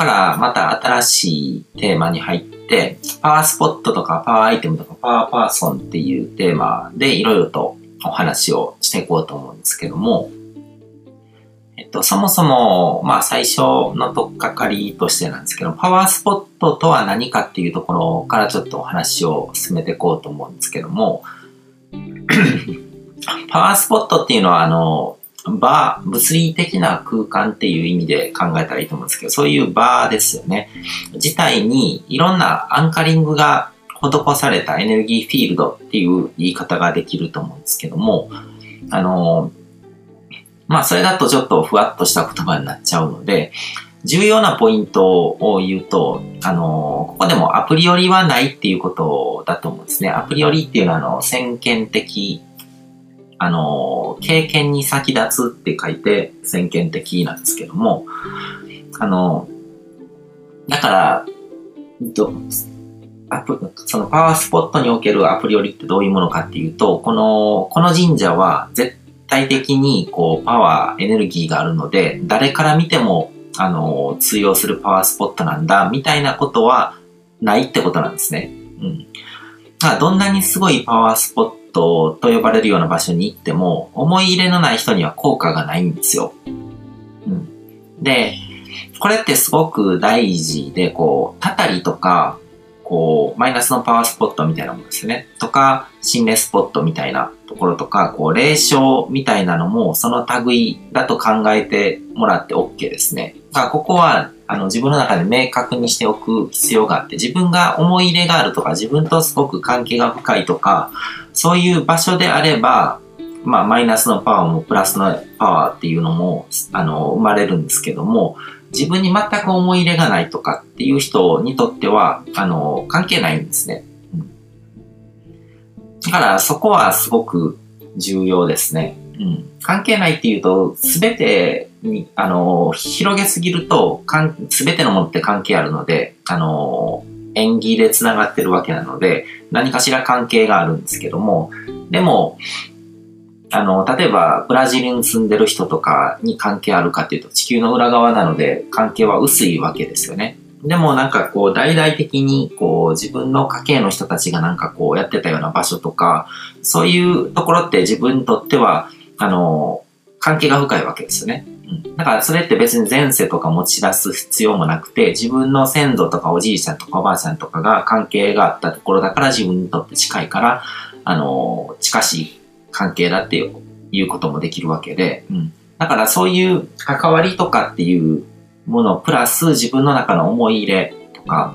からまた新しいテーマに入って、パワースポットとかパワーアイテムとかパワーパーソンっていうテーマでいろいろとお話をしていこうと思うんですけども、えっと、そもそも、まあ最初のとっかかりとしてなんですけど、パワースポットとは何かっていうところからちょっとお話を進めていこうと思うんですけども、パワースポットっていうのは、あの、場、物理的な空間っていう意味で考えたらいいと思うんですけど、そういう場ですよね。自体にいろんなアンカリングが施されたエネルギーフィールドっていう言い方ができると思うんですけども、あの、まあそれだとちょっとふわっとした言葉になっちゃうので、重要なポイントを言うと、あの、ここでもアプリよりはないっていうことだと思うんですね。アプリよりっていうのは、あの、先見的、あの、経験に先立つって書いて先見的なんですけども、あの、だから、どアプそのパワースポットにおけるアプリよりってどういうものかっていうと、この、この神社は絶対的にこうパワー、エネルギーがあるので、誰から見てもあの、通用するパワースポットなんだ、みたいなことはないってことなんですね。うん。まあ、どんなにすごいパワースポットと呼ばれるような場所に行っても、思い入れのない人には効果がないんですよ。うん。で、これってすごく大事で、こう、たたりとか、こう、マイナスのパワースポットみたいなものですね。とか、心霊スポットみたいなところとか、こう、霊障みたいなのも、その類だと考えてもらって OK ですね。まあ、ここは、あの、自分の中で明確にしておく必要があって、自分が思い入れがあるとか、自分とすごく関係が深いとか、そういう場所であれば、まあ、マイナスのパワーもプラスのパワーっていうのも、あの、生まれるんですけども、自分に全く思い入れがないとかっていう人にとっては、あの、関係ないんですね。うん、だからそこはすごく重要ですね。うん、関係ないっていうと、すべてに、あの、広げすぎると、すべてのものって関係あるので、あの、縁起で繋がってるわけなので、何かしら関係があるんですけども、でも、あの、例えば、ブラジルに住んでる人とかに関係あるかっていうと、地球の裏側なので、関係は薄いわけですよね。でもなんかこう、大々的に、こう、自分の家系の人たちがなんかこう、やってたような場所とか、そういうところって自分にとっては、あの、関係が深いわけですよね。うん。だからそれって別に前世とか持ち出す必要もなくて、自分の先祖とかおじいちゃんとかおばあちゃんとかが関係があったところだから自分にとって近いから、あの、近しい関係だっていうこともできるわけで、うん。だからそういう関わりとかっていうものプラス自分の中の思い入れとか、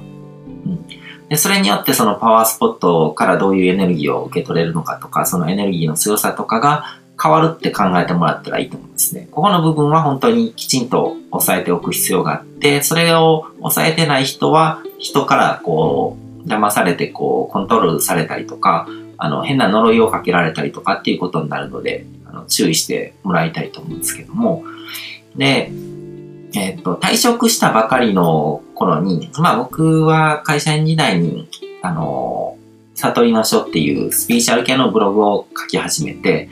うん。で、それによってそのパワースポットからどういうエネルギーを受け取れるのかとか、そのエネルギーの強さとかが変わるって考えてもらったらいいと思うんですね。ここの部分は本当にきちんと押さえておく必要があって、それを押さえてない人は人からこう、騙されてこう、コントロールされたりとか、あの、変な呪いをかけられたりとかっていうことになるので、あの注意してもらいたいと思うんですけども。で、えっ、と、退職したばかりの頃に、まあ僕は会社員時代に、あの、悟りの書っていうスピーチャル系のブログを書き始めて、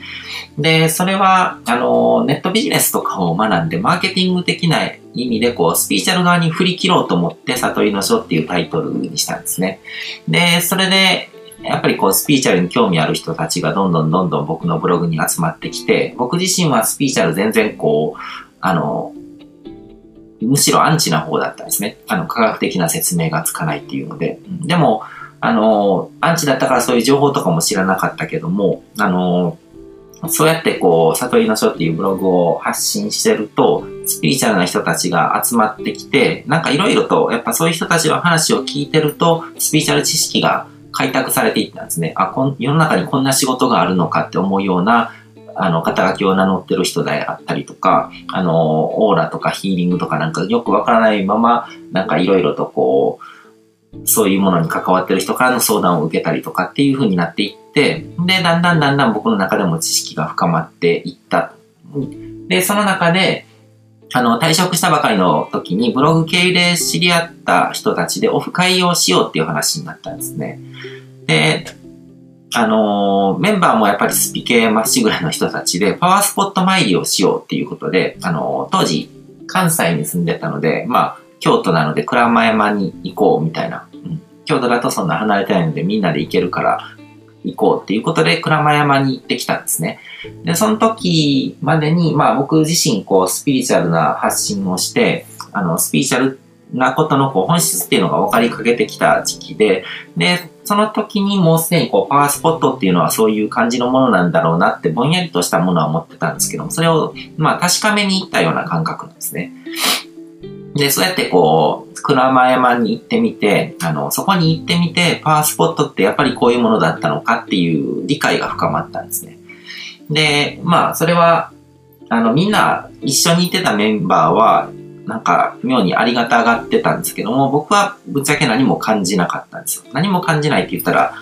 で、それは、あの、ネットビジネスとかを学んで、マーケティング的な意味で、こう、スピーチャル側に振り切ろうと思って、悟りの書っていうタイトルにしたんですね。で、それで、やっぱりこうスピーチャルに興味ある人たちがどんどんどんどん僕のブログに集まってきて、僕自身はスピーチャル全然こう、あの、むしろアンチな方だったんですね。あの、科学的な説明がつかないっていうので。でも、あの、アンチだったからそういう情報とかも知らなかったけども、あの、そうやってこう、悟りの書っていうブログを発信してると、スピリチュアルな人たちが集まってきて、なんかいろいろと、やっぱそういう人たちの話を聞いてると、スピリチュアル知識が開拓されていったんですね。あ、こん世の中にこんな仕事があるのかって思うような、あの、肩書きを名乗ってる人であったりとか、あの、オーラとかヒーリングとかなんかよくわからないまま、なんかいろいろとこう、そういうものに関わってる人からの相談を受けたりとかっていう風になっていって、で、だんだんだんだん僕の中でも知識が深まっていった。で、その中で、あの、退職したばかりの時にブログ系で知り合った人たちでオフ会をしようっていう話になったんですね。で、あの、メンバーもやっぱりスピ系まっしぐらいの人たちで、パワースポット参りをしようっていうことで、あの、当時、関西に住んでたので、まあ、京都なので鞍馬山に行こうみたいな。うん、京都だとそんな離れてないのでみんなで行けるから行こうっていうことで鞍馬山に行ってきたんですね。で、その時までに、まあ僕自身こうスピリチュアルな発信をして、あの、スピリチュアルなことのこう本質っていうのが分かりかけてきた時期で、で、その時にもうすでにこうパワースポットっていうのはそういう感じのものなんだろうなってぼんやりとしたものは持ってたんですけども、それをまあ確かめに行ったような感覚なんですね。で、そうやってこう、鞍馬山に行ってみて、あの、そこに行ってみて、パワースポットってやっぱりこういうものだったのかっていう理解が深まったんですね。で、まあ、それは、あの、みんな一緒に行ってたメンバーは、なんか妙にありがたがってたんですけども、僕はぶっちゃけ何も感じなかったんですよ。何も感じないって言ったら、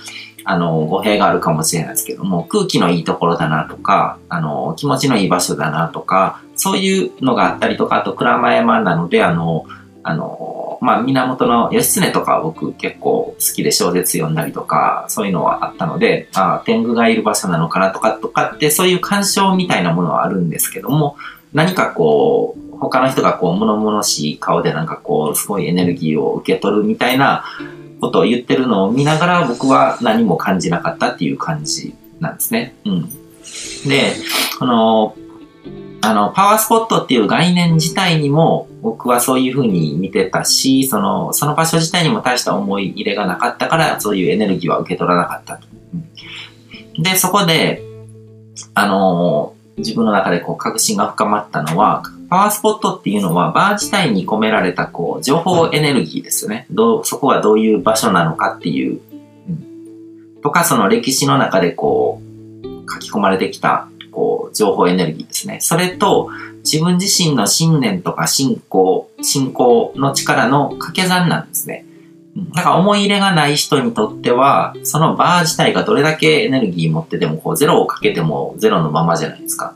あの、語弊があるかもしれないですけども、空気のいいところだなとか、あの、気持ちのいい場所だなとか、そういうのがあったりとか、あと、鞍馬山なので、あの、あの、まあ、源の義経とか僕結構好きで小説読んだりとか、そういうのはあったので、ああ、天狗がいる場所なのかなとかとかって、そういう干渉みたいなものはあるんですけども、何かこう、他の人がこう、物々しい顔でなんかこう、すごいエネルギーを受け取るみたいなことを言ってるのを見ながら僕は何も感じなかったっていう感じなんですね。うん。で、この、あの、パワースポットっていう概念自体にも僕はそういうふうに見てたし、その、その場所自体にも大した思い入れがなかったから、そういうエネルギーは受け取らなかったと。で、そこで、あの、自分の中でこう確信が深まったのは、パワースポットっていうのはバー自体に込められたこう情報エネルギーですよね。どう、そこがどういう場所なのかっていう、うん、とかその歴史の中でこう書き込まれてきた情報エネルギーですね。それと自分自身の信念とか信仰、信仰の力の掛け算なんですね。だから思い入れがない人にとっては、そのバー自体がどれだけエネルギー持ってても、こうゼロをかけてもゼロのままじゃないですか。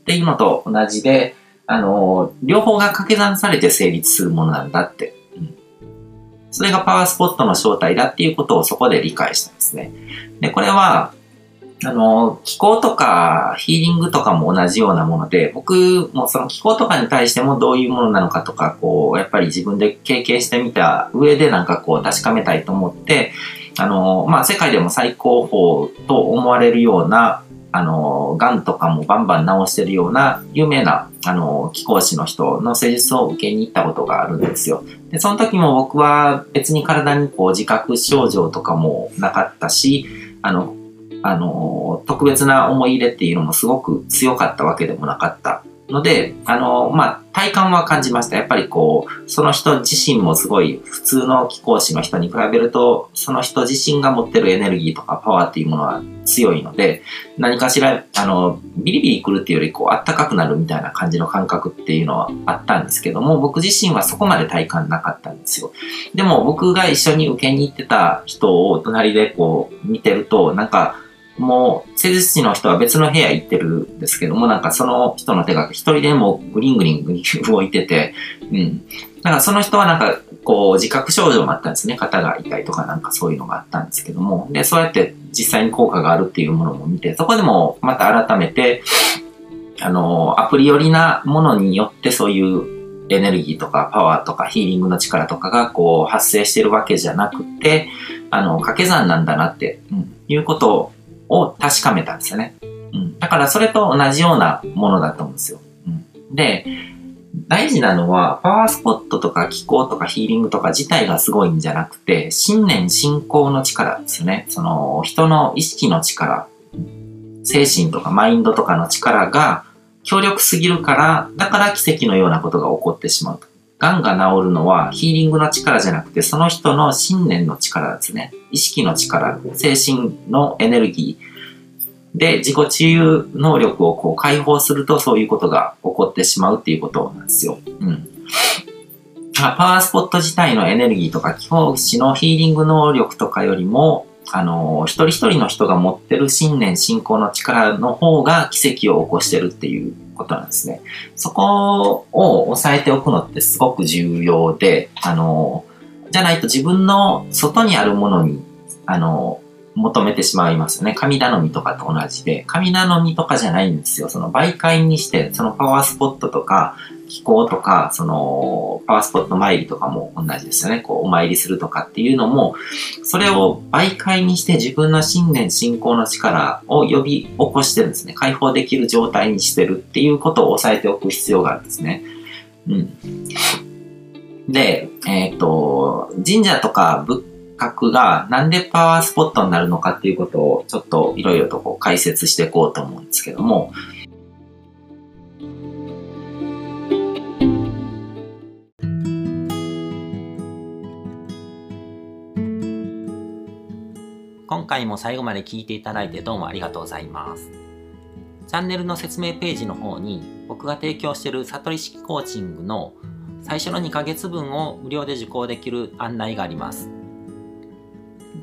っていうのと同じで、あの、両方が掛け算されて成立するものなんだって。うん、それがパワースポットの正体だっていうことをそこで理解したんですね。で、これは、あの、気候とかヒーリングとかも同じようなもので、僕もその気候とかに対してもどういうものなのかとか、こう、やっぱり自分で経験してみた上でなんかこう確かめたいと思って、あの、まあ、世界でも最高峰と思われるようなあの、癌とかもバンバン治してるような有名な、あの、気候師の人の施術を受けに行ったことがあるんですよ。で、その時も僕は別に体にこう自覚症状とかもなかったし、あの、あの、特別な思い入れっていうのもすごく強かったわけでもなかったので、あの、まあ、体感は感じました。やっぱりこう、その人自身もすごい普通の気候師の人に比べると、その人自身が持ってるエネルギーとかパワーっていうものは強いので、何かしら、あの、ビリビリ来るっていうより、こう、あったかくなるみたいな感じの感覚っていうのはあったんですけども、僕自身はそこまで体感なかったんですよ。でも僕が一緒に受けに行ってた人を隣でこう見てると、なんか、もう、施術師の人は別の部屋行ってるんですけども、なんかその人の手が一人でもグリングリングに動いてて、うん。だからその人はなんか、こう、自覚症状もあったんですね。肩が痛いとかなんかそういうのがあったんですけども。で、そうやって実際に効果があるっていうものも見て、そこでもまた改めて、あの、アプリ寄りなものによってそういうエネルギーとかパワーとかヒーリングの力とかがこう発生してるわけじゃなくて、あの、掛け算なんだなって、うん、いうことをを確かめたんですよね。うん。だからそれと同じようなものだと思うんですよ。うん。で、大事なのは、パワースポットとか気候とかヒーリングとか自体がすごいんじゃなくて、信念信仰の力ですね。その、人の意識の力、精神とかマインドとかの力が強力すぎるから、だから奇跡のようなことが起こってしまうと。癌が治るのはヒーリングの力じゃなくて、その人の信念の力ですね。意識の力、精神のエネルギーで自己治癒能力をこう解放するとそういうことが起こってしまうっていうことなんですよ。うん。パワースポット自体のエネルギーとか、気泡師のヒーリング能力とかよりも、あの、一人一人の人が持ってる信念、信仰の力の方が奇跡を起こしてるっていうことなんですね。そこを押さえておくのってすごく重要で、あの、じゃないと自分の外にあるものに、あの、求めてしまいますよね。神頼みとかと同じで、神頼みとかじゃないんですよ。その媒介にして、そのパワースポットとか、気候とか、その、パワースポット参りとかも同じですよね。こう、お参りするとかっていうのも、それを媒介にして自分の信念、信仰の力を呼び起こしてるんですね。解放できる状態にしてるっていうことを押さえておく必要があるんですね。うん。で、えっ、ー、と、神社とか仏閣がなんでパワースポットになるのかっていうことをちょっといろいろとこう解説していこうと思うんですけども、今回も最後まで聞いていただいてどうもありがとうございます。チャンネルの説明ページの方に僕が提供している悟り式コーチングの最初の2ヶ月分を無料で受講できる案内があります。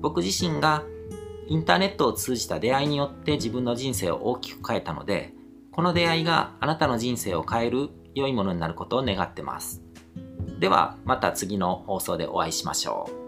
僕自身がインターネットを通じた出会いによって自分の人生を大きく変えたので、この出会いがあなたの人生を変える良いものになることを願ってます。ではまた次の放送でお会いしましょう。